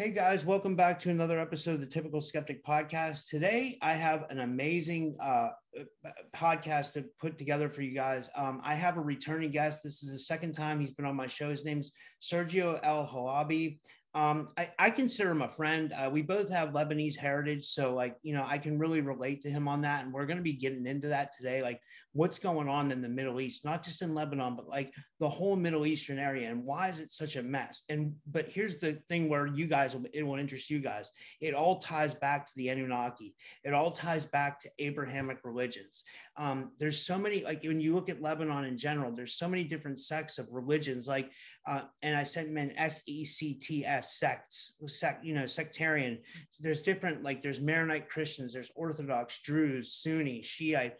Hey guys, welcome back to another episode of the Typical Skeptic Podcast. Today, I have an amazing uh, podcast to put together for you guys. Um, I have a returning guest. This is the second time he's been on my show. His name's Sergio El Halabi. Um, I, I, consider him a friend. Uh, we both have Lebanese heritage, so like you know, I can really relate to him on that. And we're going to be getting into that today, like what's going on in the Middle East, not just in Lebanon, but like the whole Middle Eastern area, and why is it such a mess? And but here's the thing where you guys will it will interest you guys. It all ties back to the Anunnaki. It all ties back to Abrahamic religions. Um, there's so many like when you look at Lebanon in general, there's so many different sects of religions. Like, uh, and I said, men S E C T S sects, sect, you know, sectarian. There's different like there's Maronite Christians, there's Orthodox Druze, Sunni, Shiite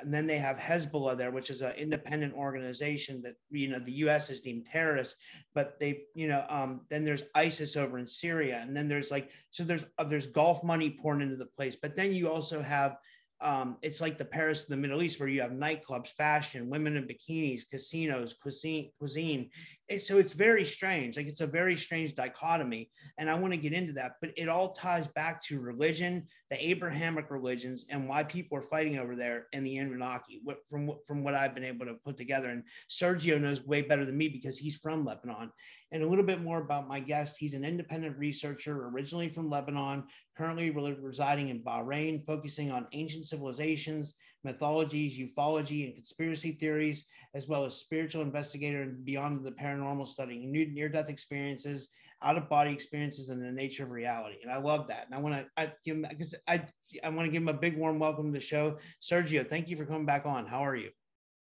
and then they have Hezbollah there, which is an independent organization that you know the U.S. has deemed terrorist. But they, you know, um, then there's ISIS over in Syria, and then there's like so there's uh, there's Gulf money pouring into the place. But then you also have um, it's like the Paris of the Middle East, where you have nightclubs, fashion, women in bikinis, casinos, cuisine, cuisine. so it's very strange. Like it's a very strange dichotomy, and I want to get into that. But it all ties back to religion, the Abrahamic religions, and why people are fighting over there, and the Anunnaki. From from what I've been able to put together, and Sergio knows way better than me because he's from Lebanon. And a little bit more about my guest. He's an independent researcher, originally from Lebanon, currently residing in Bahrain, focusing on ancient civilizations, mythologies, ufology, and conspiracy theories, as well as spiritual investigator and beyond the paranormal, studying near death experiences, out of body experiences, and the nature of reality. And I love that. And I want to give him, because I, I want to give him a big warm welcome to the show. Sergio, thank you for coming back on. How are you?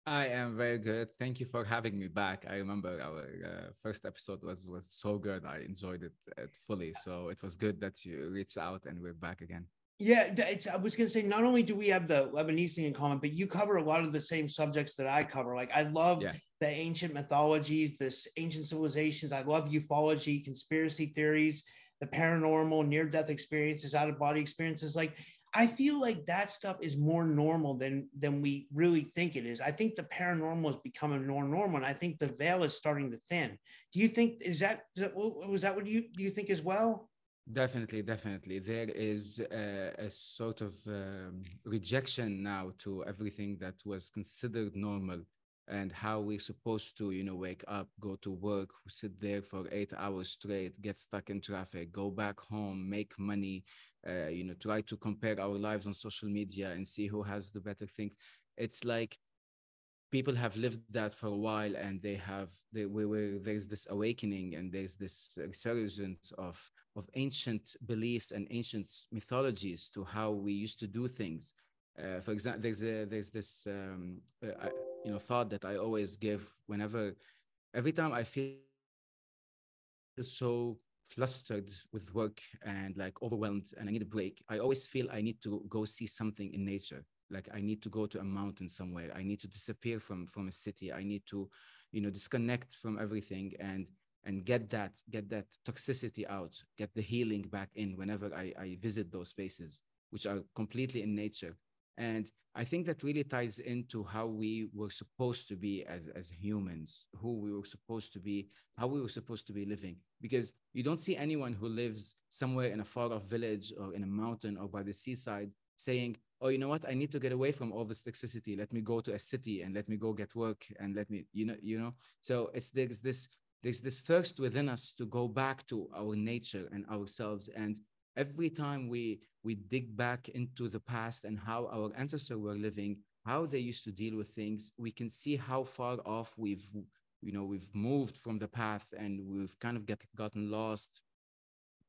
I am very good. Thank you for having me back. I remember our uh, first episode was was so good. I enjoyed it, it, fully. So it was good that you reached out and we're back again. Yeah, it's, I was going to say not only do we have the Lebanese thing in common, but you cover a lot of the same subjects that I cover. Like I love yeah. the ancient mythologies, this ancient civilizations. I love ufology, conspiracy theories, the paranormal, near death experiences, out of body experiences. Like I feel like that stuff is more normal than than we really think it is. I think the paranormal is becoming more normal, and I think the veil is starting to thin. Do you think is that was that what you do you think as well? Definitely, definitely. There is a, a sort of um, rejection now to everything that was considered normal and how we're supposed to, you know, wake up, go to work, sit there for eight hours straight, get stuck in traffic, go back home, make money, uh, you know, try to compare our lives on social media and see who has the better things. It's like people have lived that for a while and they have they, we, we, there's this awakening and there's this resurgence of of ancient beliefs and ancient mythologies to how we used to do things uh, for example there's a there's this um, uh, you know thought that i always give whenever every time i feel so flustered with work and like overwhelmed and I need a break, I always feel I need to go see something in nature. Like I need to go to a mountain somewhere. I need to disappear from from a city. I need to, you know, disconnect from everything and and get that get that toxicity out, get the healing back in whenever I, I visit those spaces, which are completely in nature. And I think that really ties into how we were supposed to be as, as humans, who we were supposed to be, how we were supposed to be living. Because you don't see anyone who lives somewhere in a far off village or in a mountain or by the seaside saying, Oh, you know what? I need to get away from all this toxicity. Let me go to a city and let me go get work and let me, you know, you know. So it's there's this there's this thirst within us to go back to our nature and ourselves. And every time we we dig back into the past and how our ancestors were living, how they used to deal with things, we can see how far off we've you know we've moved from the path and we've kind of get gotten lost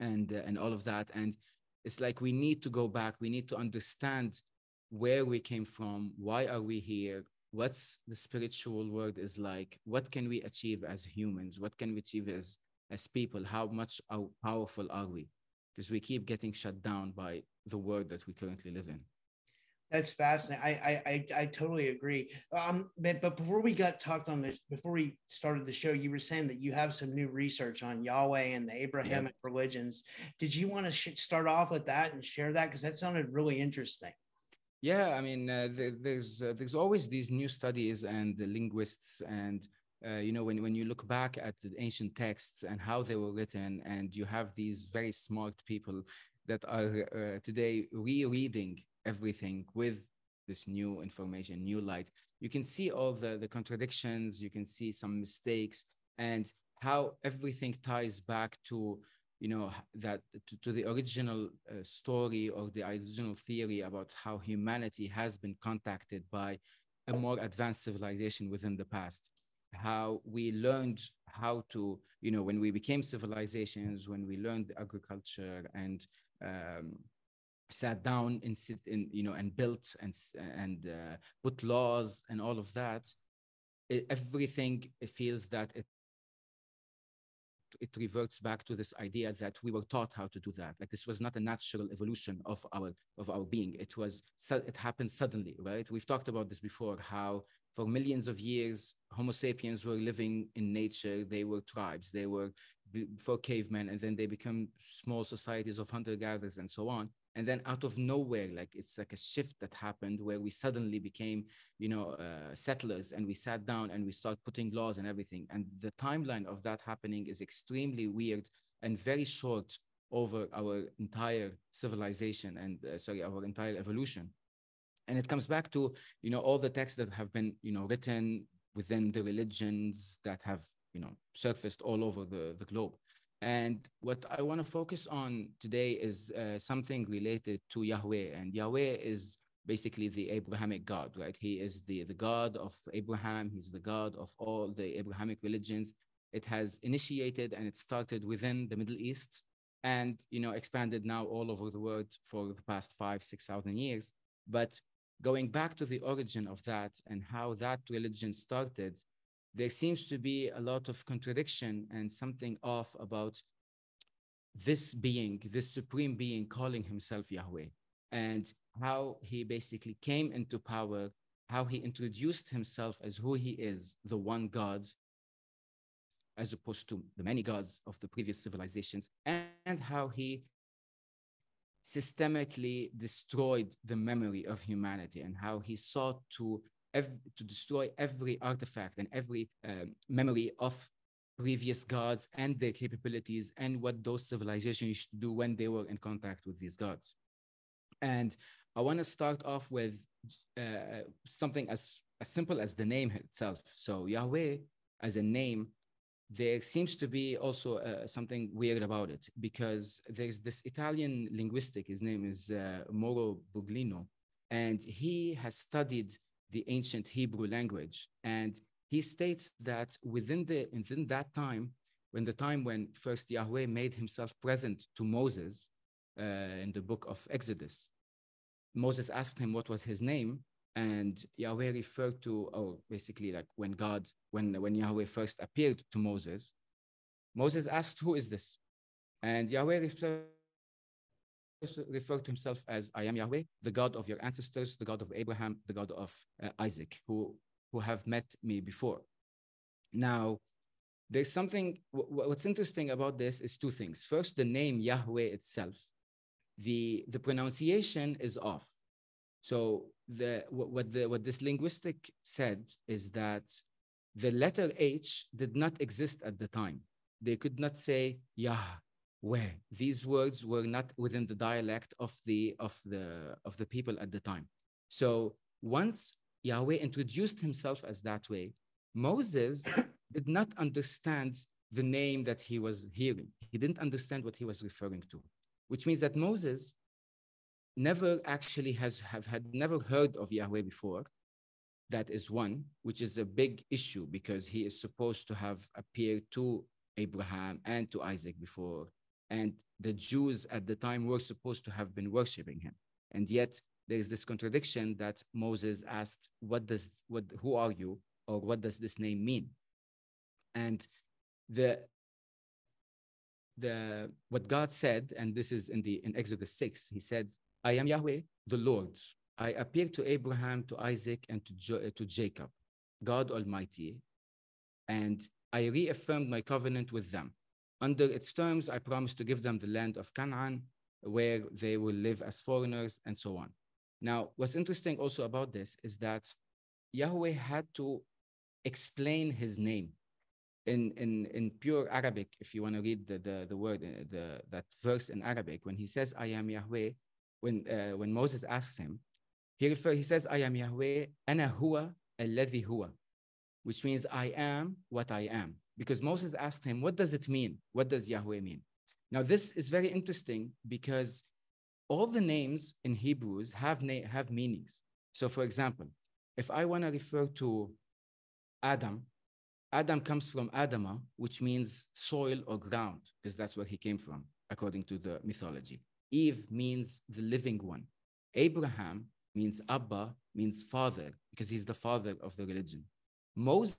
and uh, and all of that. And it's like we need to go back. We need to understand where we came from. Why are we here? What's the spiritual world is like? What can we achieve as humans? What can we achieve as as people? How much how powerful are we because we keep getting shut down by the world that we currently live in that's fascinating. I, I I totally agree. Um, but, but before we got talked on this, before we started the show, you were saying that you have some new research on Yahweh and the Abrahamic yeah. religions. Did you want to sh- start off with that and share that because that sounded really interesting? Yeah, I mean, uh, there's uh, there's always these new studies and the linguists and uh, you know when when you look back at the ancient texts and how they were written, and you have these very smart people that are uh, today rereading everything with this new information, new light. You can see all the, the contradictions, you can see some mistakes, and how everything ties back to you know that to, to the original uh, story or the original theory about how humanity has been contacted by a more advanced civilization within the past how we learned how to you know when we became civilizations when we learned agriculture and um, sat down and sit in you know and built and and uh, put laws and all of that it, everything feels that it it reverts back to this idea that we were taught how to do that. Like this was not a natural evolution of our of our being. It was it happened suddenly right? We've talked about this before how for millions of years homo sapiens were living in nature. They were tribes. They were for cavemen and then they become small societies of hunter gatherers and so on and then out of nowhere like it's like a shift that happened where we suddenly became you know uh, settlers and we sat down and we start putting laws and everything. And the timeline of that happening is extremely weird and very short over our entire civilization and uh, sorry our entire evolution. And it comes back to you know all the texts that have been you know written within the religions that have you know surfaced all over the, the globe and what I want to focus on today is uh, something related to Yahweh. And Yahweh is basically the Abrahamic God, right? He is the, the God of Abraham. He's the God of all the Abrahamic religions. It has initiated and it started within the Middle East and, you know, expanded now all over the world for the past five, 6,000 years. But going back to the origin of that and how that religion started, there seems to be a lot of contradiction and something off about this being, this supreme being calling himself Yahweh, and how he basically came into power, how he introduced himself as who he is, the one God, as opposed to the many gods of the previous civilizations, and how he systemically destroyed the memory of humanity and how he sought to to destroy every artifact and every um, memory of previous gods and their capabilities and what those civilizations used to do when they were in contact with these gods. And I want to start off with uh, something as, as simple as the name itself. So Yahweh as a name, there seems to be also uh, something weird about it because there's this Italian linguistic, his name is uh, Mauro Biglino, and he has studied the ancient Hebrew language. And he states that within, the, within that time, when the time when first Yahweh made himself present to Moses uh, in the book of Exodus, Moses asked him what was his name, and Yahweh referred to, oh, basically like when God, when, when Yahweh first appeared to Moses, Moses asked, who is this? And Yahweh referred refer to himself as I am Yahweh, the God of your ancestors, the God of Abraham, the God of uh, Isaac, who, who have met me before. Now, there's something, what's interesting about this is two things. First, the name Yahweh itself, the, the pronunciation is off. So the, what, the, what this linguistic said is that the letter H did not exist at the time. They could not say Yah where these words were not within the dialect of the of the of the people at the time so once yahweh introduced himself as that way moses did not understand the name that he was hearing. He didn't understand what he was referring to, which means that Moses never actually has have had never heard of Yahweh before. That is one, which is a big issue because he is supposed to have appeared to Abraham and to Isaac before. And the Jews at the time were supposed to have been worshiping him. And yet there is this contradiction that Moses asked, What does what who are you? Or what does this name mean? And the the what God said, and this is in the in Exodus 6, he said, I am Yahweh, the Lord. I appeared to Abraham, to Isaac, and to, jo- to Jacob, God Almighty, and I reaffirmed my covenant with them. Under its terms, I promised to give them the land of Canaan, where they will live as foreigners, and so on. Now, what's interesting also about this is that Yahweh had to explain his name in, in, in pure Arabic, if you want to read the, the, the word, uh, the, that verse in Arabic, when he says, I am Yahweh, when, uh, when Moses asks him, he, refer, he says, I am Yahweh, ana huwa huwa, which means I am what I am. Because Moses asked him, what does it mean? What does Yahweh mean? Now, this is very interesting because all the names in Hebrews have, na- have meanings. So, for example, if I want to refer to Adam, Adam comes from Adama, which means soil or ground, because that's where he came from, according to the mythology. Eve means the living one. Abraham means Abba, means father, because he's the father of the religion. Moses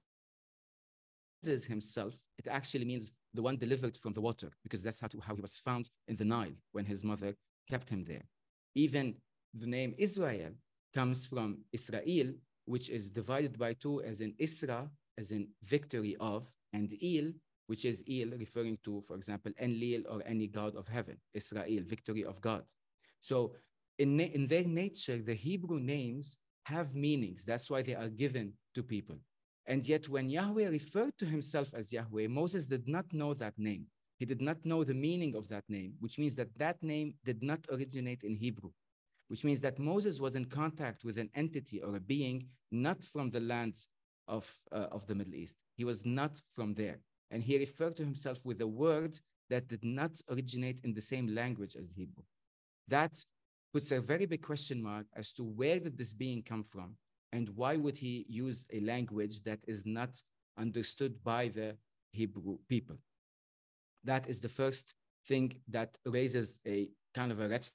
himself, it actually means the one delivered from the water, because that's how, to, how he was found in the Nile when his mother kept him there. Even the name Israel comes from Israel, which is divided by two as in Isra, as in victory of, and Il, which is Il, referring to, for example, Enlil or any god of heaven, Israel, victory of God. So in, in their nature, the Hebrew names have meanings. That's why they are given to people. And yet, when Yahweh referred to himself as Yahweh, Moses did not know that name. He did not know the meaning of that name, which means that that name did not originate in Hebrew, which means that Moses was in contact with an entity or a being not from the lands of, uh, of the Middle East. He was not from there. And he referred to himself with a word that did not originate in the same language as Hebrew. That puts a very big question mark as to where did this being come from and why would he use a language that is not understood by the Hebrew people? That is the first thing that raises a kind of a red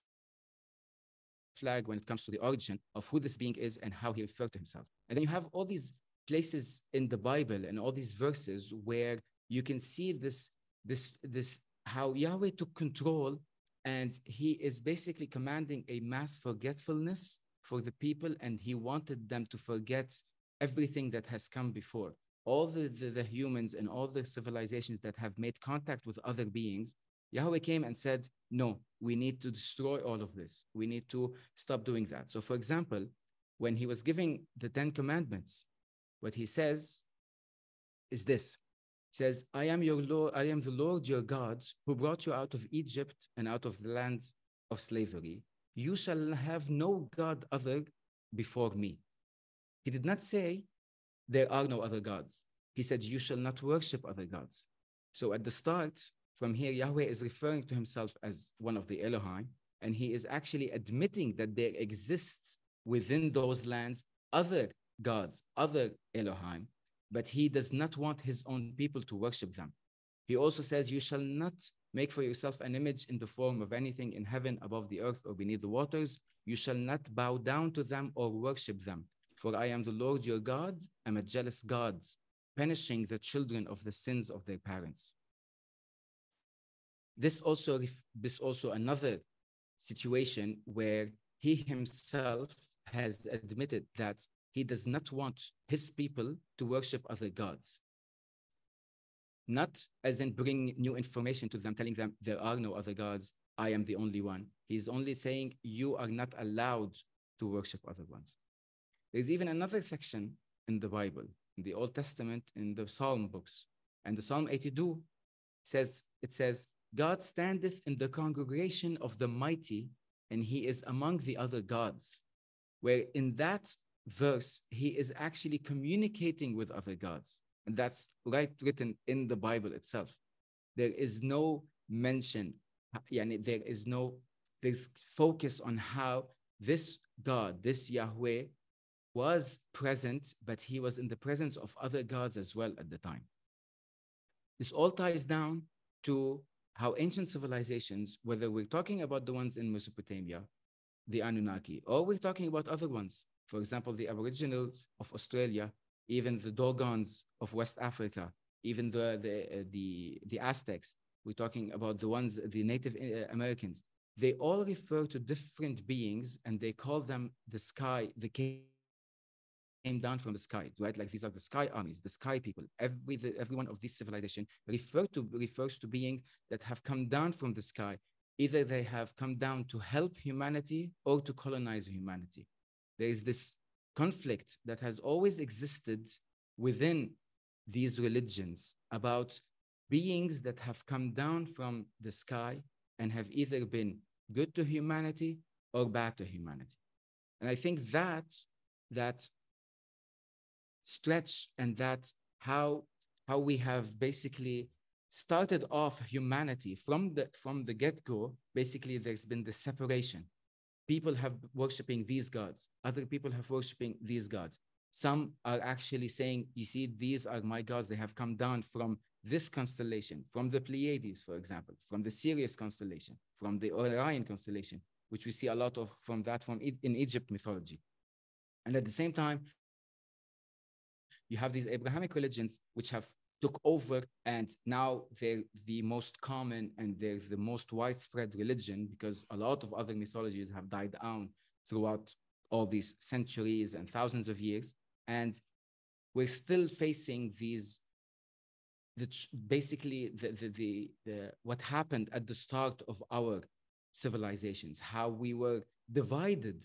flag when it comes to the origin of who this being is and how he referred to himself. And then you have all these places in the Bible and all these verses where you can see this, this, this, how Yahweh took control and he is basically commanding a mass forgetfulness for the people and he wanted them to forget everything that has come before. All the, the, the, humans and all the civilizations that have made contact with other beings yahweh came and said no we need to destroy all of this. We need to stop doing that. So for example when he was giving the 10 commandments what he says is this. He says, I am your Lord, I am the Lord your God who brought you out of Egypt and out of the lands of slavery. You shall have no God other before me. He did not say, There are no other gods. He said, You shall not worship other gods. So at the start, from here, Yahweh is referring to himself as one of the Elohim, and he is actually admitting that there exists within those lands other gods, other Elohim, but he does not want his own people to worship them. He also says, You shall not make for yourself an image in the form of anything in heaven, above the earth, or beneath the waters. You shall not bow down to them or worship them. For I am the Lord your God, I am a jealous God, punishing the children of the sins of their parents. This also, this also another situation where he himself has admitted that he does not want his people to worship other gods. Not as in bringing new information to them, telling them there are no other gods, I am the only one. He's only saying you are not allowed to worship other ones. There's even another section in the Bible, in the Old Testament, in the Psalm books. And the Psalm 82 says, it says, God standeth in the congregation of the mighty, and he is among the other gods. Where in that verse, he is actually communicating with other gods. That's right written in the Bible itself. There is no mention, yani there is no there's focus on how this God, this Yahweh, was present, but he was in the presence of other gods as well at the time. This all ties down to how ancient civilizations, whether we're talking about the ones in Mesopotamia, the Anunnaki, or we're talking about other ones, for example, the Aboriginals of Australia, even the Dogons of West Africa, even the, the, uh, the, the Aztecs, we're talking about the ones, the Native uh, Americans, they all refer to different beings and they call them the sky, the came down from the sky, right? Like these are the sky armies, the sky people. Every the, every one of these civilization refer to refers to being that have come down from the sky. Either they have come down to help humanity or to colonize humanity. There is this conflict that has always existed within these religions about beings that have come down from the sky and have either been good to humanity or bad to humanity. And I think that that stretch and that how how we have basically started off humanity from the from the get-go basically there's been the separation people have worshiping these gods. Other people have worshiping these gods. Some are actually saying you see these are my gods. They have come down from this constellation from the pleiades for example from the sirius constellation from the orion constellation which we see a lot of from that from in egypt mythology. And at the same time you have these Abrahamic religions which have took over and now they're the most common and they're the most widespread religion because a lot of other mythologies have died down throughout all these centuries and thousands of years. And we're still facing these the, basically the, the, the, the what happened at the start of our civilizations how we were divided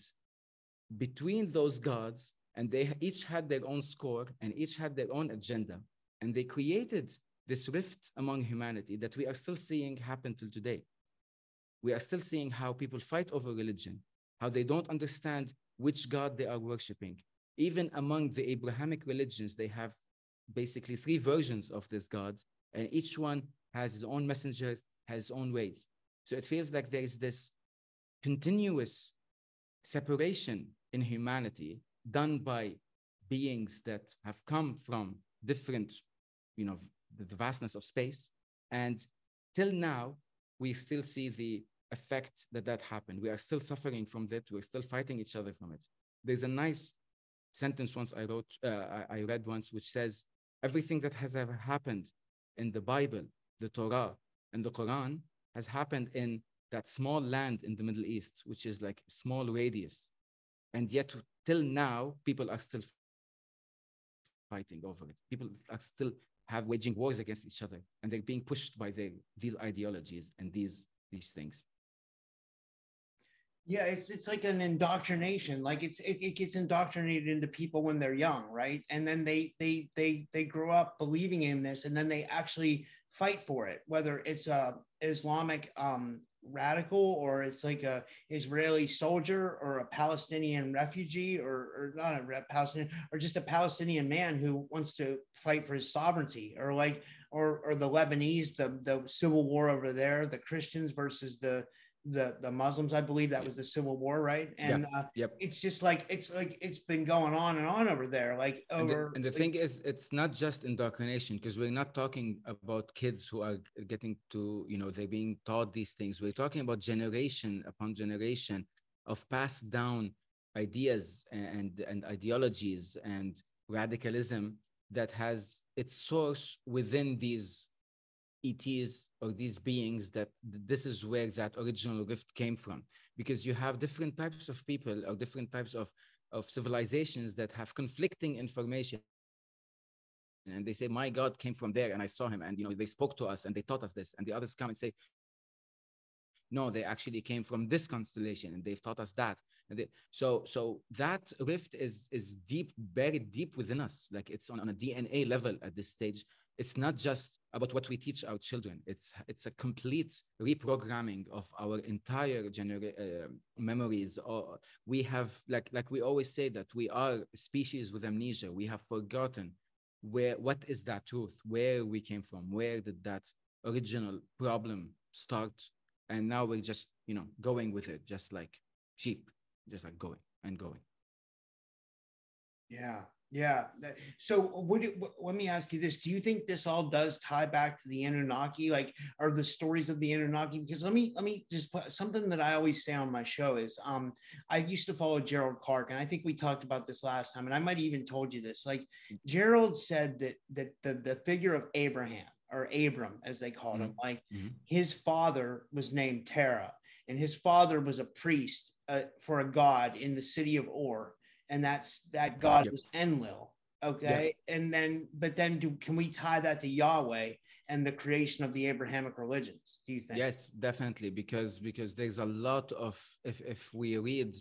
between those gods and they each had their own score and each had their own agenda and they created this rift among humanity that we are still seeing happen till today. We are still seeing how people fight over religion how they don't understand which god they are worshiping. Even among the abrahamic religions they have basically three versions of this god and each one has his own messengers has his own ways. So it feels like there is this continuous separation in humanity done by beings that have come from different, you know, the, vastness of space. And till now, we still see the effect that that happened. We are still suffering from that. We're still fighting each other from it. There's a nice sentence once I wrote, uh, I read once, which says, everything that has ever happened in the Bible, the Torah, and the Quran has happened in that small land in the Middle East, which is like small radius. And yet till now, people are still fighting over it. People are still have waging wars against each other, and they're being pushed by their, these ideologies and these these things. Yeah, it's it's like an indoctrination. Like it's it, it gets indoctrinated into people when they're young, right? And then they they they they grow up believing in this, and then they actually fight for it. Whether it's a Islamic um, radical or it's like a Israeli soldier or a Palestinian refugee or, or not a Palestinian or just a Palestinian man who wants to fight for his sovereignty or like or or the Lebanese the the civil war over there the Christians versus the the the Muslims. I believe that was the Civil War, right? And yep. Uh, yep. it's just like it's like it's been going on and on over there. Like over. And the, and the like, thing is, it's not just indoctrination because we're not talking about kids who are getting to you know they're being taught these things. We're talking about generation upon generation of passed down ideas and and ideologies and radicalism that has its source within these ETs or these beings that this is where that original rift came from. Because you have different types of people or different types of, of civilizations that have conflicting information. And they say, My God came from there and I saw him. And you know, they spoke to us and they taught us this. And the others come and say, no they actually came from this constellation and they've taught us that they, so so that rift is is deep buried deep within us like it's on, on a dna level at this stage it's not just about what we teach our children. It's it's a complete reprogramming of our entire uh, memories. Or we have like like we always say that we are species with amnesia. We have forgotten where what is that truth where we came from where did that original problem start and now we're just you know going with it just like sheep just like going and going yeah yeah. So, would it, let me ask you this: Do you think this all does tie back to the Anunnaki, like, are the stories of the Anunnaki? Because let me let me just put something that I always say on my show is, um, I used to follow Gerald Clark, and I think we talked about this last time, and I might even told you this. Like, Gerald said that that the the figure of Abraham or Abram, as they called mm-hmm. him, like mm-hmm. his father was named Terah, and his father was a priest uh, for a god in the city of Ur and that's that God yep. was Enlil. Okay, yep. and then but then do can we tie that to Yahweh and the creation of the Abrahamic religions? Do you think? Yes, definitely, because because there's a lot of if if we read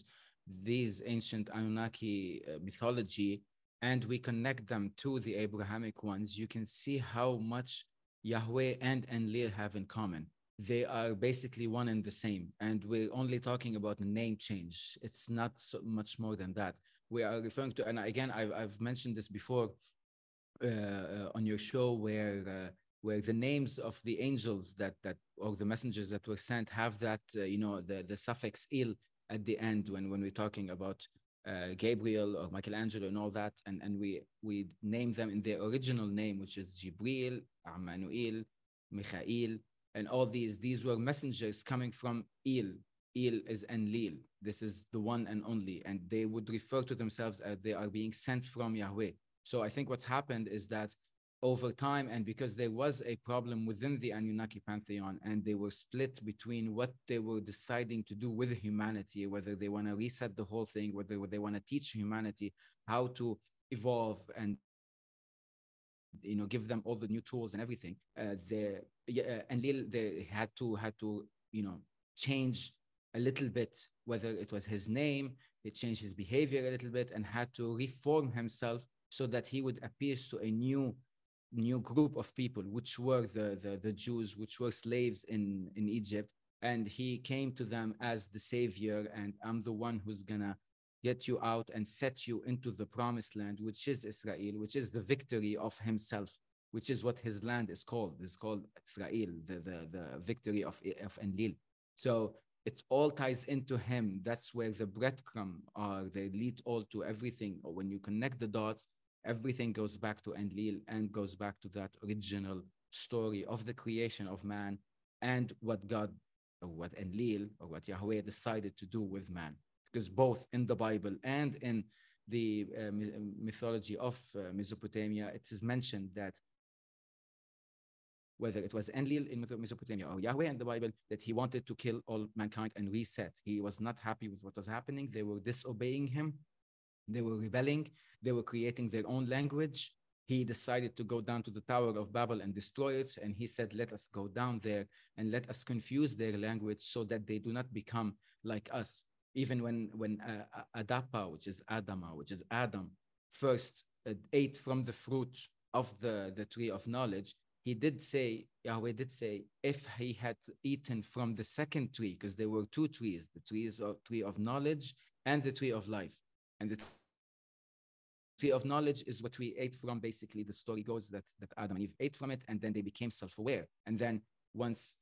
these ancient Anunnaki uh, mythology and we connect them to the Abrahamic ones, you can see how much Yahweh and Enlil have in common they are basically one and the same and we're only talking about a name change. It's not so much more than that. We are referring to and again i've, I've mentioned this before uh, uh, on your show where uh, where the names of the angels that that or the messengers that were sent have that uh, you know the the suffix il at the end when when we're talking about uh, Gabriel or Michelangelo and all that, and, and we we name them in their original name, which is Jibril, Amanuel, Michael, and all these these were messengers coming from il. Il is enlil. This is the one and only and they would refer to themselves as they are being sent from yahweh. So i think what's happened is that over time and because there was a problem within the anunnaki pantheon and they were split between what they were deciding to do with humanity whether they want to reset the whole thing whether they want to teach humanity how to evolve and you know give them all the new tools and everything uh, They, yeah, Enlil they had to had to you know change a little bit whether it was his name he changed his behavior a little bit and had to reform himself so that he would appear to a new new group of people which were the, the the jews which were slaves in in egypt. And he came to them as the savior and i'm the one who's gonna get you out and set you into the promised land, which is Israel, which is the victory of himself, which is what his land is called. It's called Israel, the, the, the victory of, of Enlil. So it all ties into him. That's where the breadcrumb are. They lead all to everything. When you connect the dots, everything goes back to Enlil and goes back to that original story of the creation of man and what God or what Enlil or what Yahweh decided to do with man because both in the Bible and in the uh, mythology of uh, Mesopotamia, it is mentioned that whether it was Enlil in Mesopotamia or Yahweh in the Bible, that he wanted to kill all mankind and reset. He was not happy with what was happening. They were disobeying him. They were rebelling. They were creating their own language. He decided to go down to the Tower of Babel and destroy it. And he said, Let us go down there and let us confuse their language so that they do not become like us even when when uh, Adapa, which is Adama, which is Adam, first uh, ate from the fruit of the the tree of knowledge, he did say Yahweh did say if he had eaten from the second tree, because there were two trees, the trees of tree of knowledge and the tree of life, and the tree of knowledge is what we ate from. Basically, the story goes that that Adam and Eve ate from it, and then they became self-aware, and then once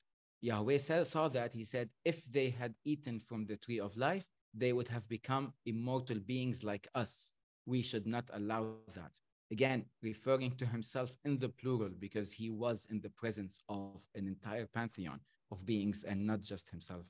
Yahweh saw that, he said, if they had eaten from the tree of life, they would have become immortal beings like us. We should not allow that. Again, referring to himself in the plural because he was in the presence of an entire pantheon of beings and not just himself.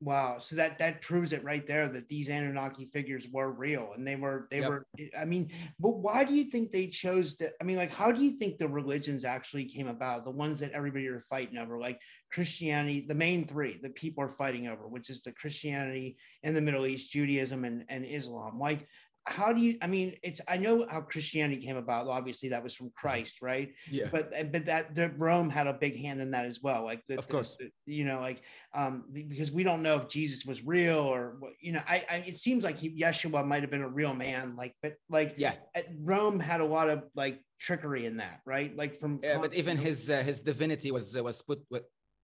Wow. So that that proves it right there that these Anunnaki figures were real and they were they yep. were I mean, but why do you think they chose that? I mean, like how do you think the religions actually came about? The ones that everybody are fighting over, like Christianity, the main three that people are fighting over, which is the Christianity in the Middle East, Judaism, and, and Islam. Like, how do you i mean it's i know how christianity came about. Obviously that was from christ right? Yeah. But but that the rome had a big hand in that as well like the, of course. the, you know like um because we don't know if jesus was real or you know i, I it seems like he, yeshua might have been a real man like but like yeah. rome had a lot of like trickery in that right? Like from yeah but even his uh, his divinity was uh, was put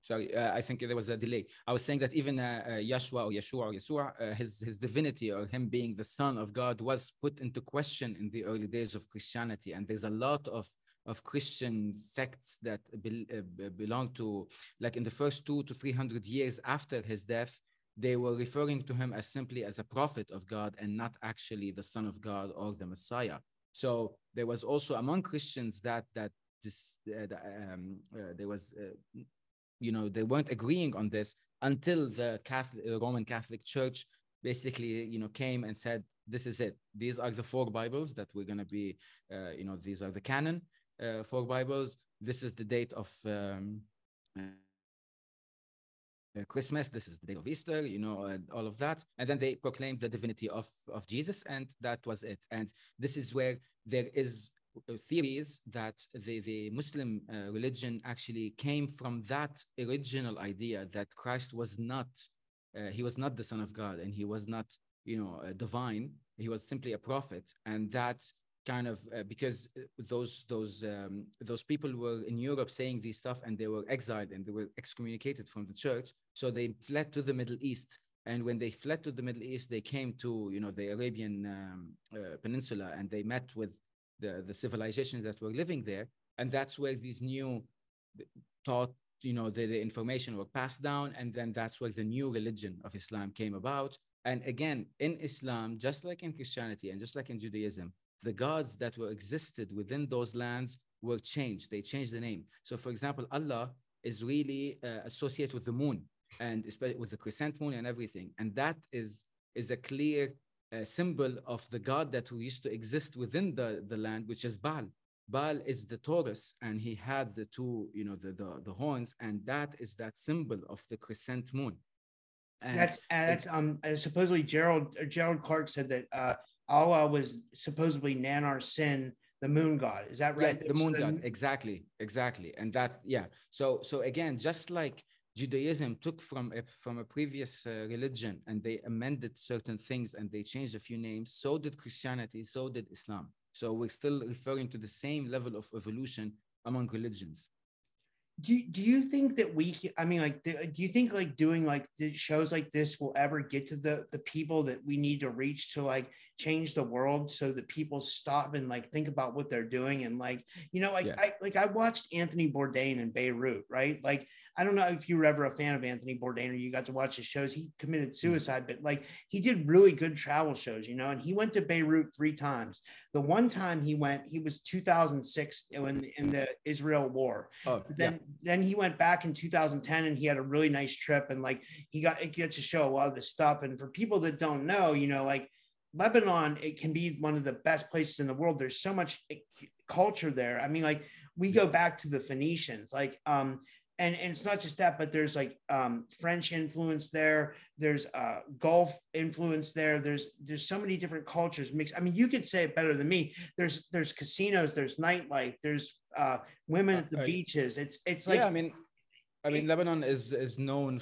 sorry, uh, I think there was a delay. I was saying that even uh, uh, Yeshua or Yeshua or Yeshua, uh, his his divinity or him being the son of God was put into question in the early days of Christianity, and there's a lot of of Christian sects that be, uh, belong to, like in the first two to three hundred years after his death, they were referring to him as simply as a prophet of God and not actually the son of God or the Messiah. So there was also among Christians that that this uh, um, uh, there was uh, you know they weren't agreeing on this until the Catholic Roman Catholic Church basically you know came and said this is it these are the four bibles that we're going to be uh, you know these are the canon uh, four bibles this is the date of um, uh, Christmas, this is the day of Easter, you know, and all of that. And then they proclaimed the divinity of, of Jesus, and that was it. And this is where there is theories that the, the Muslim uh, religion actually came from that original idea that Christ was not, uh, he was not the son of God, and he was not, you know, divine. He was simply a prophet, and that kind of uh, because uh, those those um, those people were in Europe saying these stuff and they were exiled and they were excommunicated from the church. So they fled to the Middle East. And when they fled to the Middle East they came to you know the Arabian um, uh, Peninsula and they met with the the civilizations that were living there and that's where these new taught you know the, the information were passed down and then that's where the new religion of Islam came about and again in Islam just like in Christianity and just like in Judaism the gods that were existed within those lands were changed. They changed the name. So, for example, Allah is really uh, associated with the moon and especially with the crescent moon and everything. And that is is a clear uh, symbol of the god that used to exist within the, the land, which is Baal. Baal is the Taurus, and he had the two, you know, the, the, the horns, and that is that symbol of the crescent moon. And that's that's um supposedly Gerald Gerald Clark said that uh Allah was supposedly Nanar Sin, the moon god. Is that right? Yes, the moon god. Exactly, exactly. And that, yeah. So, so again, just like Judaism took from a, from a previous uh, religion and they amended certain things and they changed a few names, so did Christianity, so did Islam. So we're still referring to the same level of evolution among religions do, do you think that we i mean like do, do you think like doing like shows like this will ever get to the the people that we need to reach to like change the world so that people stop and like think about what they're doing and like you know like yeah. i like i watched anthony bourdain in beirut right like I don't know if you were ever a fan of Anthony Bourdain or you got to watch his shows. He committed mm-hmm. suicide, but like he did really good travel shows, you know, and he went to Beirut three times. The one time he went, he was 2006 in, in the Israel war. Oh, then, yeah. then he went back in 2010 and he had a really nice trip. And like he got, it gets to show a lot of this stuff. And for people that don't know, you know, like Lebanon, it can be one of the best places in the world. There's so much eh, culture there. I mean, like we go back to the Phoenicians, like um, and, and it's not just that, but there's like um, French influence there. There's uh, Gulf influence there. There's there's so many different cultures mixed. I mean, you could say it better than me. There's there's casinos. There's nightlife. There's uh, women at the beaches. It's it's like yeah. I mean, I mean, it, Lebanon is is known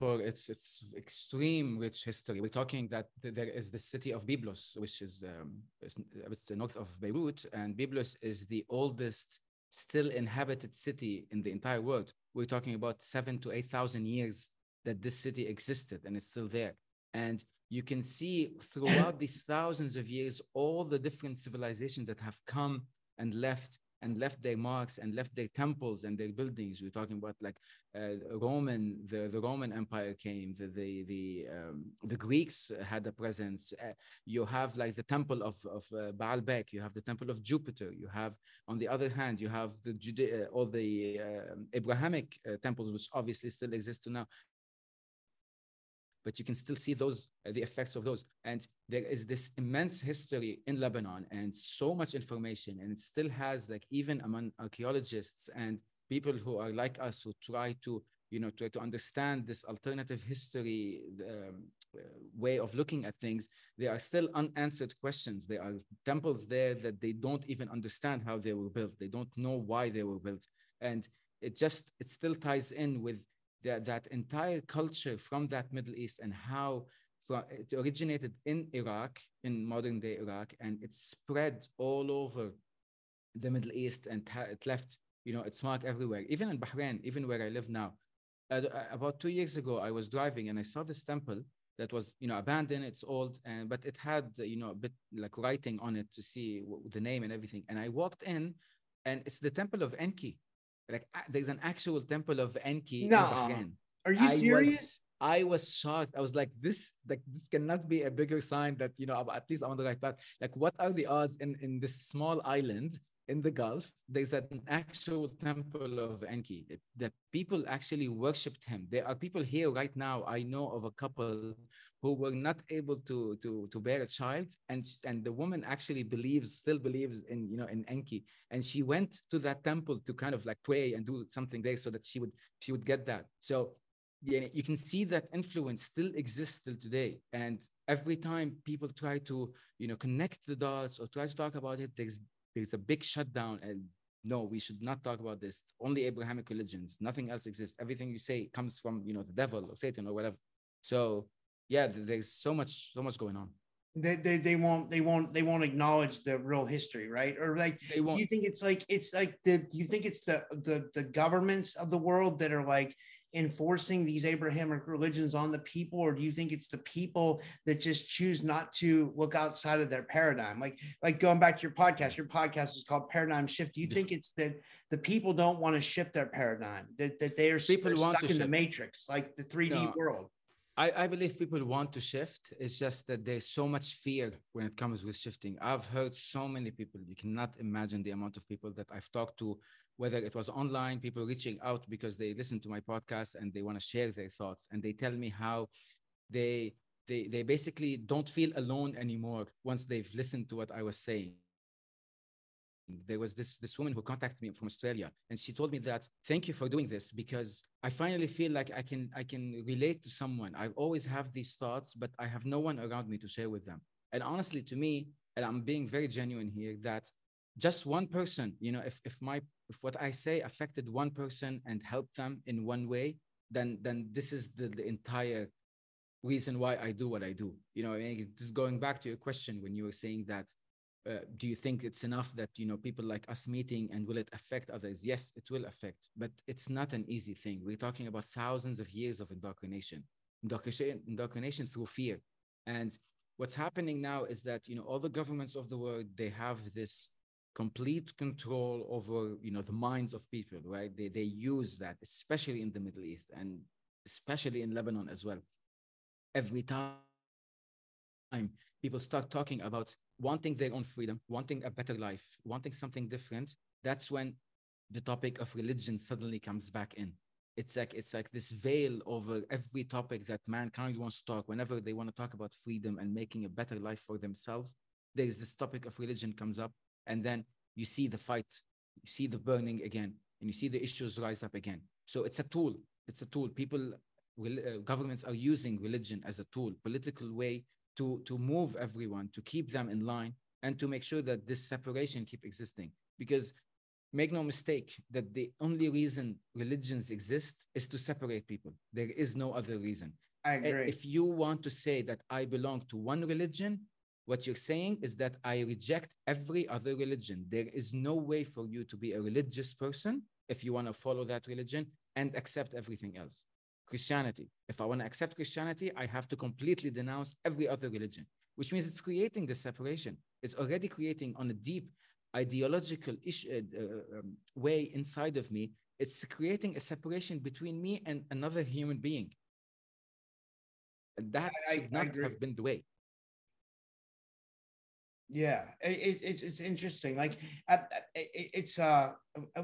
for its its extreme rich history. We're talking that there is the city of Byblos, which is um, it's the north of Beirut, and Byblos is the oldest still inhabited city in the entire world. We're talking about seven to 8,000 years that this city existed and it's still there. And you can see throughout these thousands of years all the different civilizations that have come and left and left their marks and left their temples and their buildings. We're talking about like uh, Roman, the, the Roman Empire came, the the the, um, the Greeks had a presence. Uh, you have like the temple of of uh, Baalbek. You have the temple of Jupiter. You have on the other hand, you have the Jude- uh, all the um, Abrahamic uh, temples, which obviously still exist to now but you can still see those uh, the effects of those. And there is this immense history in lebanon and so much information and it still has like even among archaeologists and people who are like us who try to you know try to understand this alternative history um, uh, way of looking at things. There are still unanswered questions. There are temples there that they don't even understand how they were built. They don't know why they were built. And it just it still ties in with that, that entire culture from that Middle East and how from, it originated in Iraq, in modern day Iraq, and it spread all over the Middle East and it left You know, it's marked everywhere. Even in Bahrain, even where I live now. Uh, about two years ago, I was driving and I saw this temple that was, you know, abandoned. It's old, and but it had, you know, a bit like writing on it to see the name and everything. And I walked in, and it's the temple of Enki. Like there's an actual temple of Enki no. in Bahrain. Are you serious? I was, I was shocked. I was like, this, like, this cannot be a bigger sign that you know, at least I'm on the right path. Like, what are the odds in in this small island in the Gulf? There's an actual temple of Enki that people actually worshipped him. There are people here right now. I know of a couple who were not able to to to bear a child, and and the woman actually believes, still believes in you know in Enki, and she went to that temple to kind of like pray and do something there so that she would she would get that. So yeah, you can see that influence still exists till today and every time people try to you know connect the dots or try to talk about it there's there's a big shutdown and no we should not talk about this. Only abrahamic religions. Nothing else exists. Everything you say comes from you know the devil or satan or whatever. So yeah there's so much so much going on. They, they, they won't they won't they won't acknowledge the real history right? Or like they won't. you think it's like it's like the do you think it's the the the governments of the world that are like enforcing these Abrahamic religions on the people, or do you think it's the people that just choose not to look outside of their paradigm? Like, like going back to your podcast, your podcast is called Paradigm Shift. Do you think mm-hmm. it's that the people don't want to shift their paradigm, that, that they are people want stuck in shift. the matrix, like the 3D no. world? I, I believe people want to shift. It's just that there's so much fear when it comes with shifting. I've heard so many people, you cannot imagine the amount of people that I've talked to, whether it was online, people reaching out because they listen to my podcast and they want to share their thoughts. And they tell me how they they they basically don't feel alone anymore once they've listened to what I was saying there was this this woman who contacted me from australia and she told me that thank you for doing this because i finally feel like i can i can relate to someone i always have these thoughts but i have no one around me to share with them and honestly to me and i'm being very genuine here that just one person you know if if my if what i say affected one person and helped them in one way then then this is the, the entire reason why i do what i do. You know just going back to your question when you were saying that uh, do you think it's enough that you know people like us meeting and will it affect others? Yes it will affect but it's not an easy thing. We're talking about thousands of years of indoctrination indoctrination, indoctrination through fear. And what's happening now is that you know all the governments of the world they have this complete control over you know the minds of people right they, they use that especially in the middle east and especially in lebanon as well every time people start talking about wanting their own freedom, wanting a better life, wanting something different, that's when the topic of religion suddenly comes back in. It's like it's like this veil over every topic that mankind wants to talk. Whenever they want to talk about freedom and making a better life for themselves, there's this topic of religion comes up, and then you see the fight, you see the burning again, and you see the issues rise up again. So it's a tool. It's a tool. People, will, uh, governments are using religion as a tool, political way to to move everyone to keep them in line and to make sure that this separation keep existing because make no mistake that the only reason religions exist is to separate people there is no other reason I agree. if you want to say that i belong to one religion what you're saying is that i reject every other religion there is no way for you to be a religious person if you want to follow that religion and accept everything else Christianity. If I want to accept Christianity, I have to completely denounce every other religion, which means it's creating the separation. It's already creating on a deep ideological issue, uh, uh, um, way inside of me. It's creating a separation between me and another human being. That I, should not have been the way. Yeah, it, it, it's interesting. Like, it, it's uh.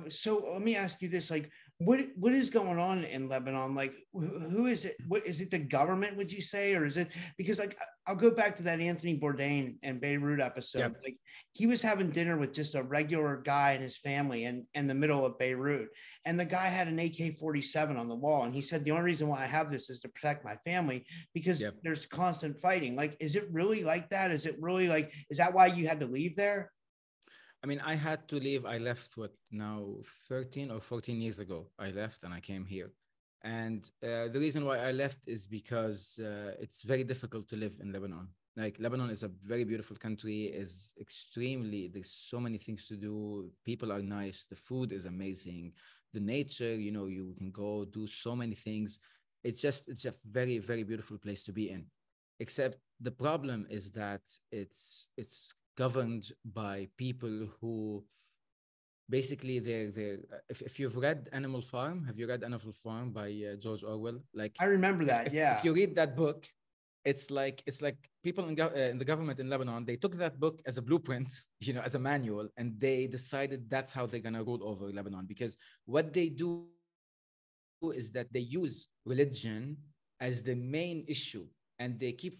So let me ask you this: like, what what is going on in Lebanon? Like, who is it? What is it? The government? Would you say, or is it because like I'll go back to that Anthony Bourdain and Beirut episode. Yep. Like he was having dinner with just a regular guy and his family in in the middle of Beirut, and the guy had an AK forty seven on the wall, and he said the only reason why I have this is to protect my family because yep. there's constant fighting. Like, is it really like that? Is it really like? Is that why you had to leave there? I mean, I had to leave. I left what now 13 or 14 years ago. I left and I came here. And uh, the reason why I left is because uh, it's very difficult to live in Lebanon. like Lebanon is a very beautiful country, is extremely, there's so many things to do. People are nice, the food is amazing, the nature, you know, you can go do so many things. It's just, it's a very, very beautiful place to be in. Except the problem is that it's it's governed by people who basically they're they're if, if you've read animal farm have you read animal farm by uh, george orwell? Like i remember that if, yeah. if you read that book it's like it's like people in, uh, in the government in Lebanon they took that book as a blueprint you know as a manual and they decided that's how they're going to rule over Lebanon. Because what they do is that they use religion as the main issue and they keep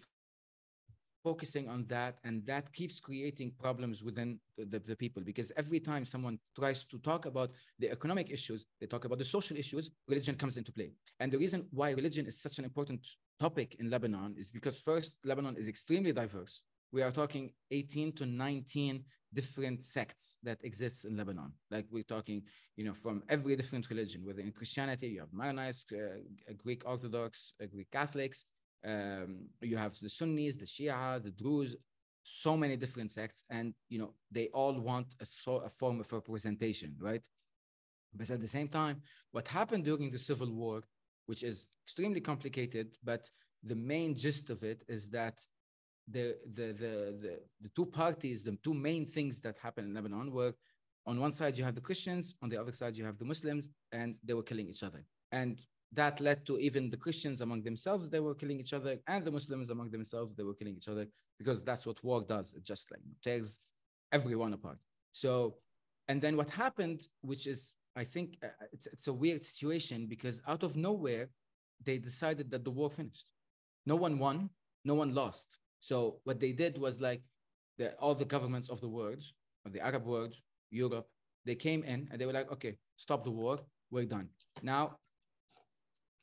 focusing on that and that keeps creating problems within the, the, the, people. Because every time someone tries to talk about the economic issues they talk about the social issues religion comes into play. And the reason why religion is such an important topic in lebanon is because first lebanon is extremely diverse. We are talking 18 to 19 different sects that exists in lebanon. Like we're talking you know from every different religion whether in christianity you have maronite uh, greek orthodox uh, greek catholics um, you have the Sunnis, the Shia, the Druze, so many different sects, and you know they all want a, so, a form of representation, right? But at the same time, what happened during the civil war, which is extremely complicated, but the main gist of it is that the the the the, the two parties, the two main things that happened in Lebanon were on one side you have the Christians, on the other side you have the Muslims, and they were killing each other. And that led to even the Christians among themselves, they were killing each other, and the Muslims among themselves, they were killing each other because that's what war does. It just like tears everyone apart. So, and then what happened, which is, I think, uh, it's, it's a weird situation because out of nowhere, they decided that the war finished. No one won, no one lost. So what they did was like the, all the governments of the world, or the Arab world, Europe, they came in and they were like, okay, stop the war, we're done. Now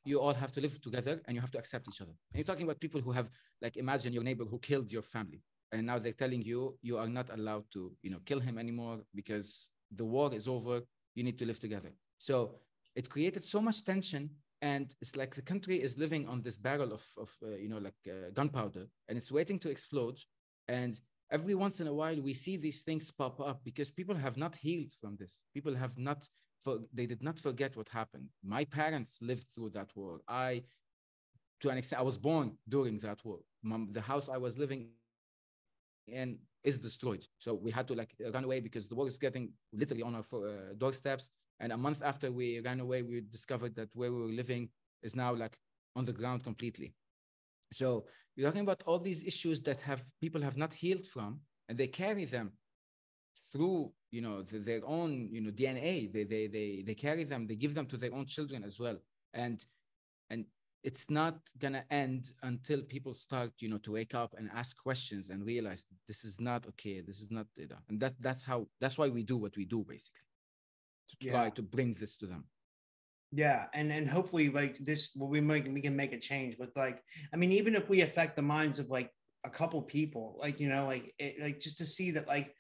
you all have to live together and you have to accept each other. And you're talking about people who have, like, imagine your neighbor who killed your family, and now they're telling you you are not allowed to, you know, kill him anymore because the war is over. You need to live together. So it created so much tension, and it's like the country is living on this barrel of, of uh, you know, like uh, gunpowder, and it's waiting to explode. And every once in a while, we see these things pop up because people have not healed from this. People have not for, they did not forget what happened. My parents lived through that war. I, to an extent, I was born during that war. the house I was living in is destroyed. So we had to like run away because the war is getting literally on our uh, doorsteps. And a month after we ran away, we discovered that where we were living is now like on the ground completely. So you're talking about all these issues that have people have not healed from, and they carry them through you know the, their own you know dna they, they they they carry them they give them to their own children as well and and it's not gonna end until people start you know to wake up and ask questions and realize this is not okay this is not data. and that that's how that's why we do what we do basically to try yeah. to bring this to them yeah and and hopefully like this we might we can make a change with like i mean even if we affect the minds of like a couple people like you know like it, like just to see that like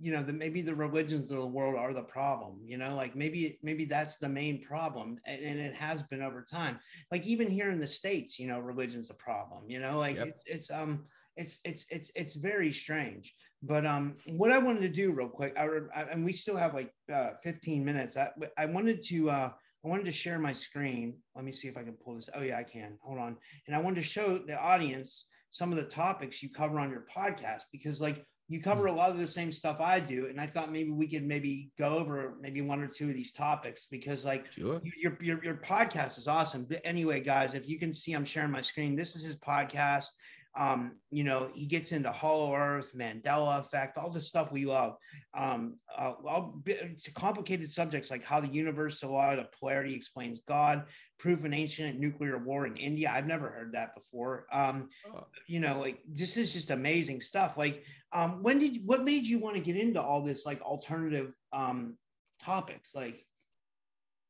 you know, the, maybe the religions of the world are the problem, you know, like maybe, maybe that's the main problem. And, and, it has been over time. Like even here in the States, you know, religion's a problem, you know, like yep. it's, it's, um, it's, it's, it's, it's very strange. But, um, what I wanted to do real quick, I, I and we still have like, uh, 15 minutes. I, I wanted to, uh, I wanted to share my screen. Let me see if I can pull this. Oh yeah, I can. Hold on. And I wanted to show the audience some of the topics you cover on your podcast because like you cover hmm. a lot of the same stuff I do, and I thought maybe we could maybe go over maybe one or two of these topics because like sure. your, your your podcast is awesome. But anyway, guys, if you can see, I'm sharing my screen. This is his podcast. Um, you know, he gets into Hollow Earth, Mandela effect, all the stuff we love. Um, uh, all complicated subjects like how the universe allowed of polarity explains God, proof an ancient nuclear war in India. I've never heard that before. Um, oh. You know, like this is just amazing stuff. Like, um, when did what made you want to get into all this like alternative um, topics? Like,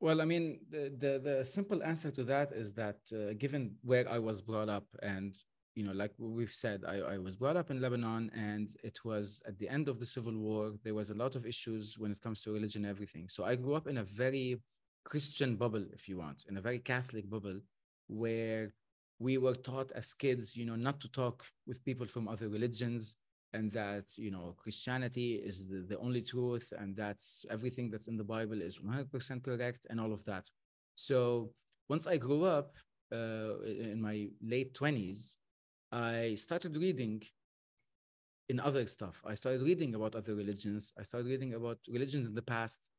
well, I mean, the, the, the simple answer to that is that uh, given where I was brought up and you know, like we've said, I, I was brought up in Lebanon and it was at the end of the civil war. There was a lot of issues when it comes to religion and everything. So I grew up in a very Christian bubble, if you want, in a very Catholic bubble where we were taught as kids, you know, not to talk with people from other religions, and that you know Christianity is the, the only truth, and that's everything that's in the Bible is 100% correct, and all of that. So once I grew up uh, in my late 20s, I started reading in other stuff. I started reading about other religions. I started reading about religions in the past,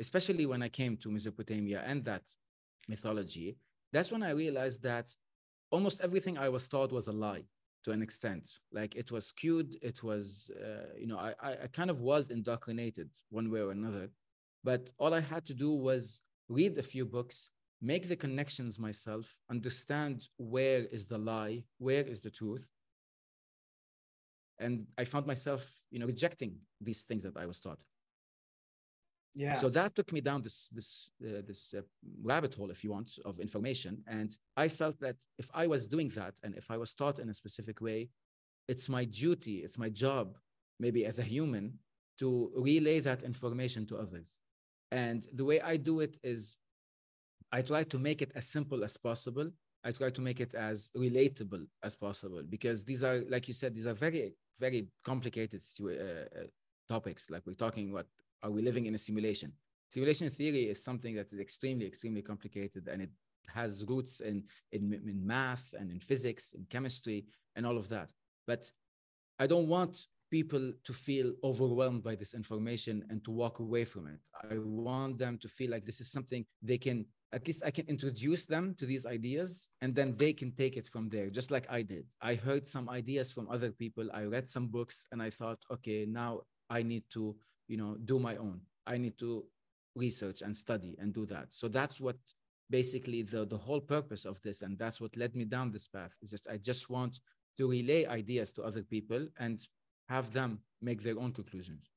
especially when I came to Mesopotamia and that mythology. That's when I realized that almost everything I was taught was a lie to an extent. Like it was skewed. It was, uh, you know, I, I kind of was indoctrinated one way or another. But all I had to do was read a few books, make the connections myself, understand where is the lie, where is the truth. And I found myself, you know, rejecting these things that I was taught. Yeah. So that took me down this this uh, this uh, rabbit hole, if you want, of information. And I felt that if I was doing that, and if I was taught in a specific way, it's my duty, it's my job, maybe as a human, to relay that information to others. And the way I do it is I try to make it as simple as possible. I try to make it as relatable as possible because these are, like you said, these are very, very complicated uh, uh, topics. Like we're talking what are we living in a simulation? Simulation theory is something that is extremely, extremely complicated and it has roots in, in, in math and in physics, in chemistry, and all of that. But I don't want people to feel overwhelmed by this information and to walk away from it. I want them to feel like this is something they can, at least I can introduce them to these ideas and then they can take it from there, just like I did. I heard some ideas from other people. I read some books and I thought, okay, now I need to, you know, do my own. I need to research and study and do that. So that's what basically the, the whole purpose of this. And that's what led me down this path. Is just I just want to relay ideas to other people and have them make their own conclusions.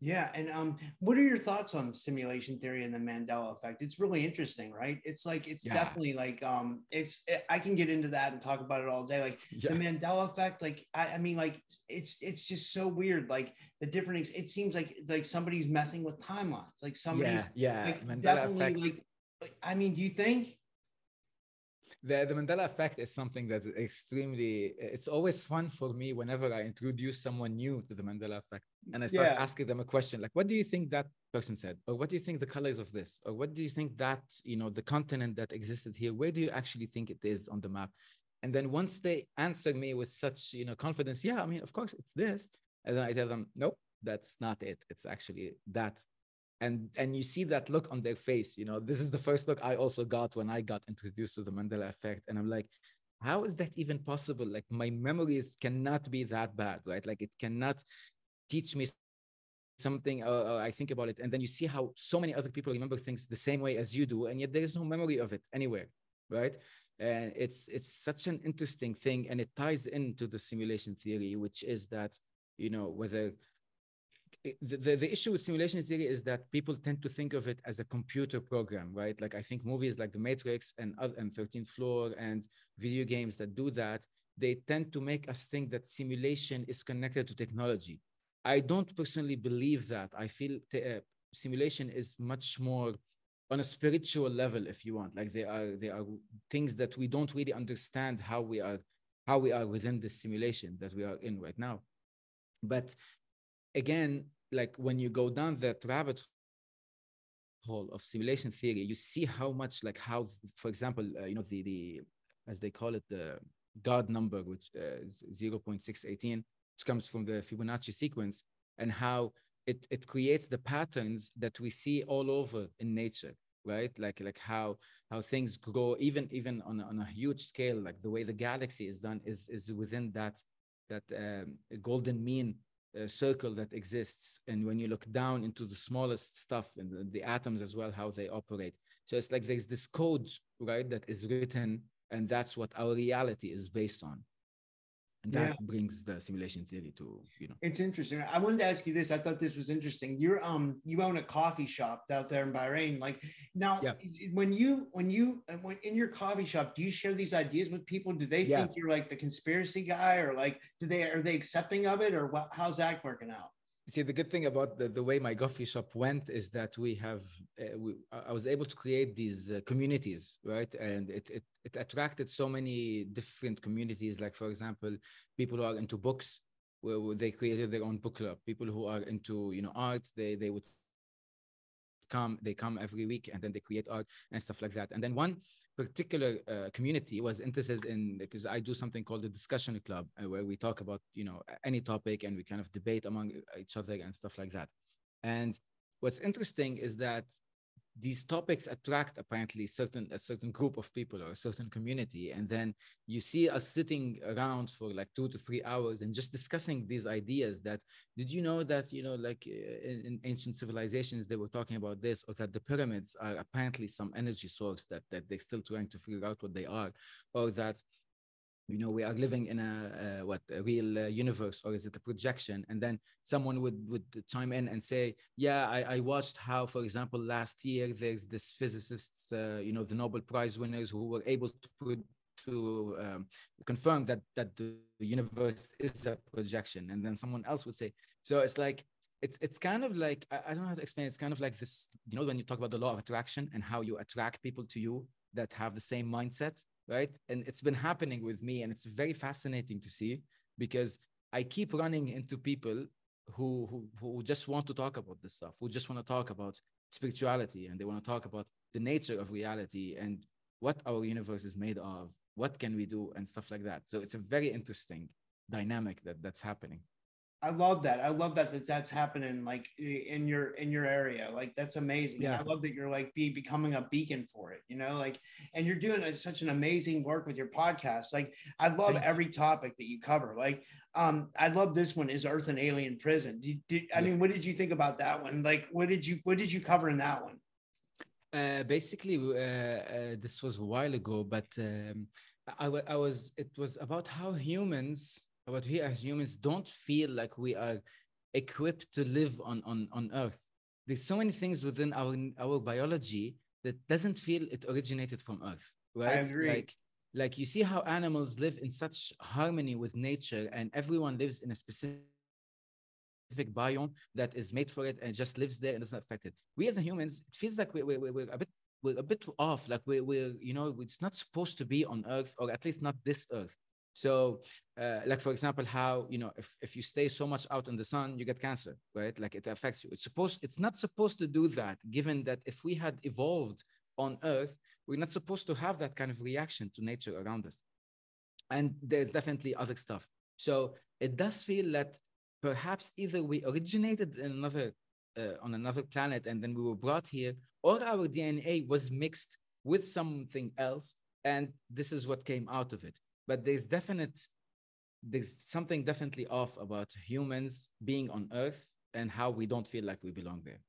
Yeah, and um, what are your thoughts on simulation theory and the Mandela effect? It's really interesting, right? It's like it's yeah. definitely like um, it's it, I can get into that and talk about it all day. Like yeah. the Mandela effect, like I, I mean, like it's it's just so weird. Like the different, it seems like like somebody's messing with timelines. Like somebody's yeah, yeah. Like, definitely effect. like. I mean, do you think? The, the Mandela effect is something that is extremely, it's always fun for me whenever I introduce someone new to the Mandela effect and I start yeah. asking them a question like, what do you think that person said? Or what do you think the colors of this? Or what do you think that, you know, the continent that existed here, where do you actually think it is on the map? And then once they answer me with such, you know, confidence, yeah, I mean, of course it's this. And then I tell them, nope, that's not it. It's actually that and and you see that look on their face you know? This is the first look i also got when i got introduced to the mandela effect and i'm like how is that even possible? Like my memories cannot be that bad right? Like it cannot teach me something or i think about it. And then you see how so many other people remember things the same way as you do and yet there is no memory of it anywhere right? And it's it's such an interesting thing and it ties into the simulation theory which is that you know whether the, the, issue with simulation theory is that people tend to think of it as a computer program, right? Like I think movies like The Matrix and and 13th Floor and video games that do that, they tend to make us think that simulation is connected to technology. I don't personally believe that. I feel uh, simulation is much more on a spiritual level, if you want. Like there are there are things that we don't really understand how we are how we are within the simulation that we are in right now. But again, like when you go down that rabbit hole of simulation theory, you see how much, like how, for example, uh, you know, the the as they call it, the God number, which uh, is 0.618, which comes from the Fibonacci sequence, and how it it creates the patterns that we see all over in nature right? Like like how how things grow even even on a, on a huge scale like the way the galaxy is done is is within that that um, golden mean circle that exists and when you look down into the smallest stuff and the, the, atoms as well how they operate. So it's like there's this code right that is written and that's what our reality is based on that yeah. brings the simulation theory to you know. It's interesting. I wanted to ask you this. I thought this was interesting. You're um you own a coffee shop out there in bahrain. Like now yeah. when you when you when in your coffee shop do you share these ideas with people? Do they yeah. think you're like the conspiracy guy or like do they are they accepting of it or what how's that working out see the good thing about the, the way my coffee shop went is that we have uh, we, i was able to create these uh, communities right? And it, it it attracted so many different communities. Like for example people who are into books where, they created their own book club. People who are into you know art they they would come they come every week and then they create art and stuff like that. And then one particular uh, community was interested in because I do something called the discussion club uh, where we talk about you know any topic and we kind of debate among each other and stuff like that. And what's interesting is that these topics attract apparently certain a certain group of people or a certain community. And then you see us sitting around for like two to three hours and just discussing these ideas that did you know that you know like uh, in, in ancient civilizations they were talking about this or that the pyramids are apparently some energy source that that they're still trying to figure out what they are or that you know we are living in a uh, what a real uh, universe or is it a projection? And then someone would would chime in and say yeah i, I watched how for example last year there's this physicists uh, you know the nobel prize winners who were able to put to um, confirm that that the universe is a projection. And then someone else would say so it's like it's it's kind of like I, I don't know how to explain it's kind of like this you know when you talk about the law of attraction and how you attract people to you that have the same mindset right? And it's been happening with me, and it's very fascinating to see because I keep running into people who who, who just want to talk about this stuff, who just want to talk about spirituality, and they want to talk about the nature of reality and what our universe is made of, what can we do, and stuff like that. So it's a very interesting dynamic that that's happening. I love that. I love that, that that's happening like in your in your area. Like that's amazing. Yeah. I love that you're like be becoming a beacon for it. You know, like and you're doing such an amazing work with your podcast. Like I love Thank every topic that you cover. Like um, I love this one is Earth and Alien Prison. Did, did, I mean, what did you think about that one? Like, what did you what did you cover in that one? Uh, basically, uh, uh, this was a while ago, but um, I, I was it was about how humans but we as humans don't feel like we are equipped to live on, on, on Earth. There's so many things within our, our biology that doesn't feel it originated from Earth, right? I agree. Like, like you see how animals live in such harmony with nature and everyone lives in a specific biome that is made for it and just lives there and doesn't affect it. We as humans, it feels like we, we, we're a bit we're a bit off. Like we're, we're, you know, it's not supposed to be on Earth, or at least not this Earth. So, uh, like for example, how you know if, if you stay so much out in the sun, you get cancer, right? Like it affects you. It's supposed it's not supposed to do that, given that if we had evolved on Earth, we're not supposed to have that kind of reaction to nature around us. And there's definitely other stuff. So it does feel that perhaps either we originated in another uh, on another planet and then we were brought here, or our DNA was mixed with something else, and this is what came out of it but there's definite there's something definitely off about humans being on earth and how we don't feel like we belong there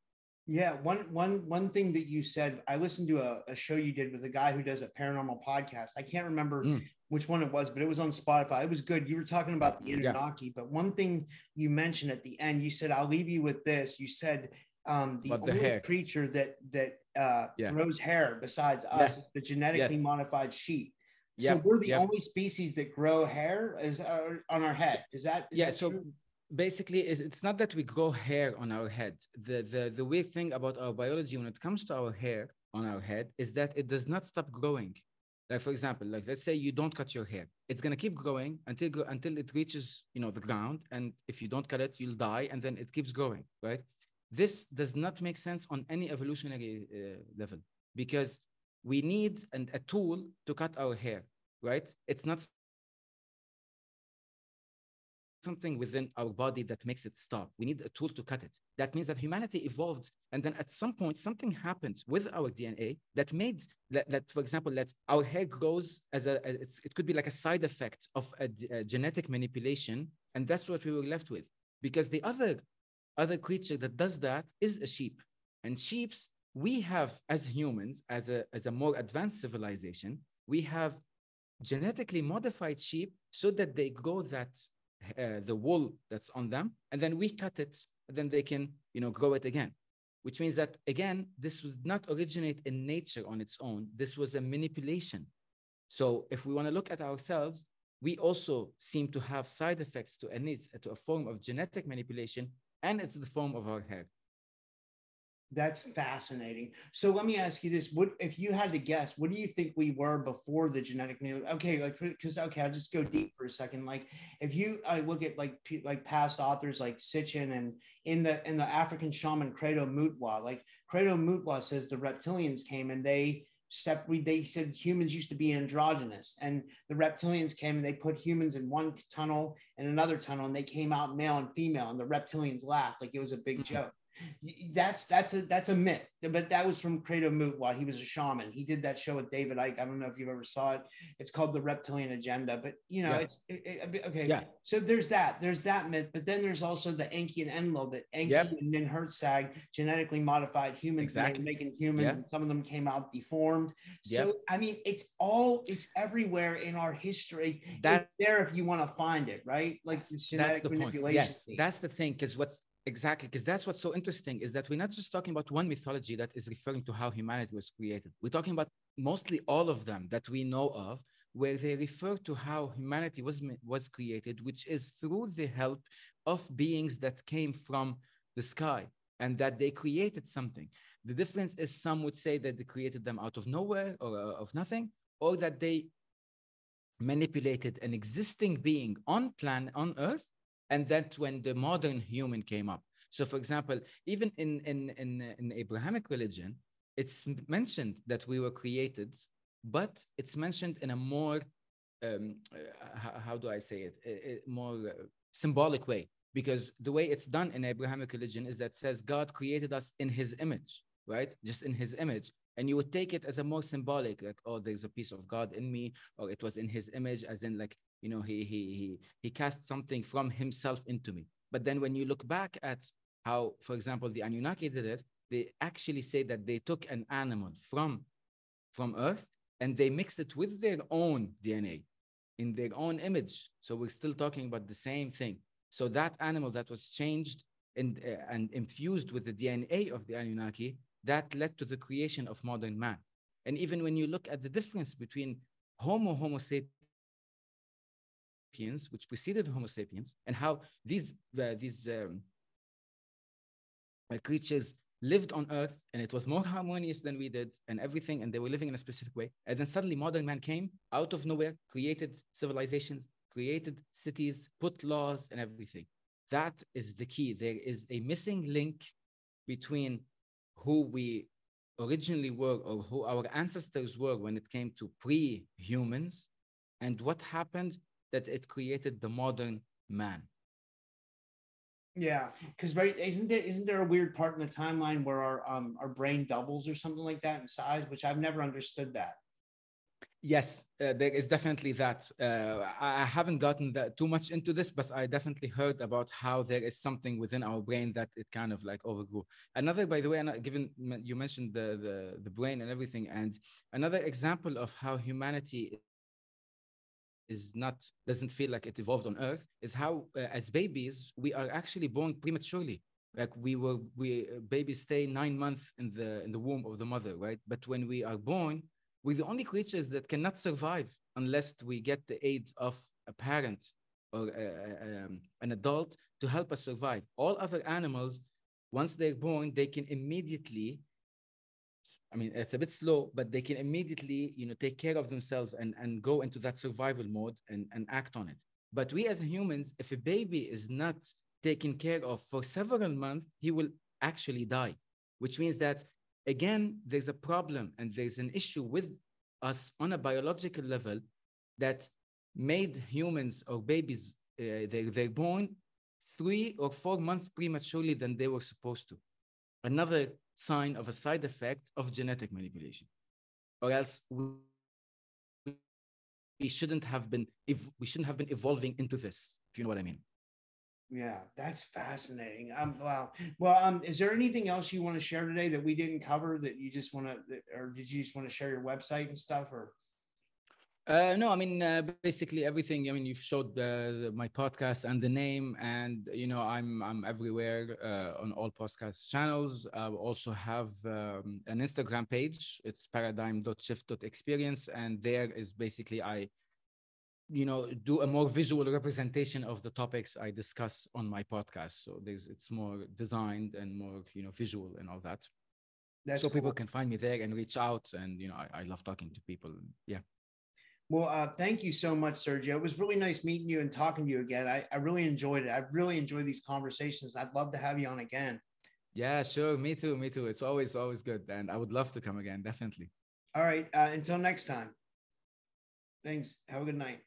yeah one one one thing that you said i listened to a, a show you did with a guy who does a paranormal podcast i can't remember mm. which one it was but it was on spotify it was good you were talking about the Anunnaki, yeah. but one thing you mentioned at the end you said i'll leave you with this you said um, the, the only creature that that uh, yeah. grows hair besides us yeah. is the genetically yes. modified sheep Yep. So we're the yep. only species that grow hair is uh, on our head. Is that is yeah? That so true? basically, it's not that we grow hair on our head. The the the weird thing about our biology when it comes to our hair on our head is that it does not stop growing. Like for example, like let's say you don't cut your hair, it's gonna keep growing until until it reaches you know the ground, and if you don't cut it, you'll die, and then it keeps growing, right? This does not make sense on any evolutionary uh, level because we need an, a tool to cut our hair, right? It's not something within our body that makes it stop. We need a tool to cut it. That means that humanity evolved, and then at some point, something happened with our DNA that made that, that for example, that our hair grows as a, it could be like a side effect of a, a genetic manipulation, and that's what we were left with. Because the other other creature that does that is a sheep, and sheep's we have as humans, as a, as a more advanced civilization, we have genetically modified sheep so that they grow that uh, the wool that's on them, and then we cut it, then they can you know grow it again. Which means that again, this would not originate in nature on its own. This was a manipulation. So if we want to look at ourselves, we also seem to have side effects to a, to a form of genetic manipulation and it's the form of our hair. That's fascinating. So let me ask you this: What if you had to guess? What do you think we were before the genetic Okay, like because okay, I'll just go deep for a second. Like if you I look at like like past authors like Sitchin and in the in the African shaman Credo Mutwa, like Credo Mutwa says the reptilians came and they separate they said humans used to be androgynous and the reptilians came and they put humans in one tunnel and another tunnel and they came out male and female and the reptilians laughed like it was a big mm-hmm. joke that's that's a that's a myth but that was from Credo while he was a shaman he did that show with David Icke I don't know if you've ever saw it it's called the reptilian agenda but you know yeah. it's it, it, okay yeah. so there's that there's that myth but then there's also the Enki and Enlil that Enki yep. and Ninhursag genetically modified humans exactly. making humans yep. and some of them came out deformed so yep. I mean it's all it's everywhere in our history that's there if you want to find it right like that's the manipulation point. yes that's the thing because what's Exactly, because that's what's so interesting is that we're not just talking about one mythology that is referring to how humanity was created. We're talking about mostly all of them that we know of, where they refer to how humanity was was created, which is through the help of beings that came from the sky and that they created something. The difference is some would say that they created them out of nowhere or uh, of nothing, or that they manipulated an existing being on plan on Earth and that's when the modern human came up. So for example even in in in, in abrahamic religion it's mentioned that we were created but it's mentioned in a more um, uh, how, do i say it? A, a more uh, symbolic way. Because the way it's done in abrahamic religion is that says god created us in his image right? Just in his image. And you would take it as a more symbolic like oh there's a piece of god in me or it was in his image as in like you know he he he he cast something from himself into me. But then when you look back at how for example the anunnaki did it they actually say that they took an animal from from earth and they mixed it with their own dna in their own image. So we're still talking about the same thing. So that animal that was changed and, uh, and infused with the dna of the anunnaki that led to the creation of modern man. And even when you look at the difference between homo homo sapiens sapiens, which preceded Homo sapiens, and how these uh, these um, uh, creatures lived on Earth, and it was more harmonious than we did, and everything, and they were living in a specific way. And then suddenly, modern man came out of nowhere, created civilizations, created cities, put laws, and everything. That is the key. There is a missing link between who we originally were or who our ancestors were when it came to pre-humans and what happened that it created the modern man. Yeah, because right, isn't there isn't there a weird part in the timeline where our um our brain doubles or something like that in size, which I've never understood that. Yes, uh, there is definitely that. Uh, I haven't gotten that too much into this, but I definitely heard about how there is something within our brain that it kind of like overgrew. Another, by the way, and given you mentioned the the, the brain and everything, and another example of how humanity is not doesn't feel like it evolved on earth is how uh, as babies we are actually born prematurely. Like we were we uh, babies stay nine months in the in the womb of the mother right? But when we are born we're the only creatures that cannot survive unless we get the aid of a parent or a, uh, um, an adult to help us survive. All other animals once they're born they can immediately I mean, it's a bit slow, but they can immediately, you know, take care of themselves and, and go into that survival mode and, and act on it. But we as humans, if a baby is not taken care of for several months, he will actually die, which means that again, there's a problem and there's an issue with us on a biological level that made humans or babies, uh, they, they're born three or four months prematurely than they were supposed to. Another sign of a side effect of genetic manipulation. Or else we, shouldn't have been if we shouldn't have been evolving into this, if you know what I mean. Yeah, that's fascinating. Um, wow. Well, um, is there anything else you want to share today that we didn't cover that you just want to, or did you just want to share your website and stuff, or? Uh, no, I mean uh, basically everything. I mean, you've showed uh, my podcast and the name, and you know I'm I'm everywhere uh, on all podcast channels. I also have um, an Instagram page. It's paradigm.shift.experience, and there is basically I you know do a more visual representation of the topics i discuss on my podcast so there's it's more designed and more you know visual and all that That's so cool. people can find me there and reach out and you know i, I love talking to people yeah Well, uh, thank you so much, Sergio. It was really nice meeting you and talking to you again. I, I really enjoyed it. I really enjoy these conversations. I'd love to have you on again. yeah sure me too me too it's always always good and i would love to come again definitely All right. Uh, until next time. Thanks. Have a good night.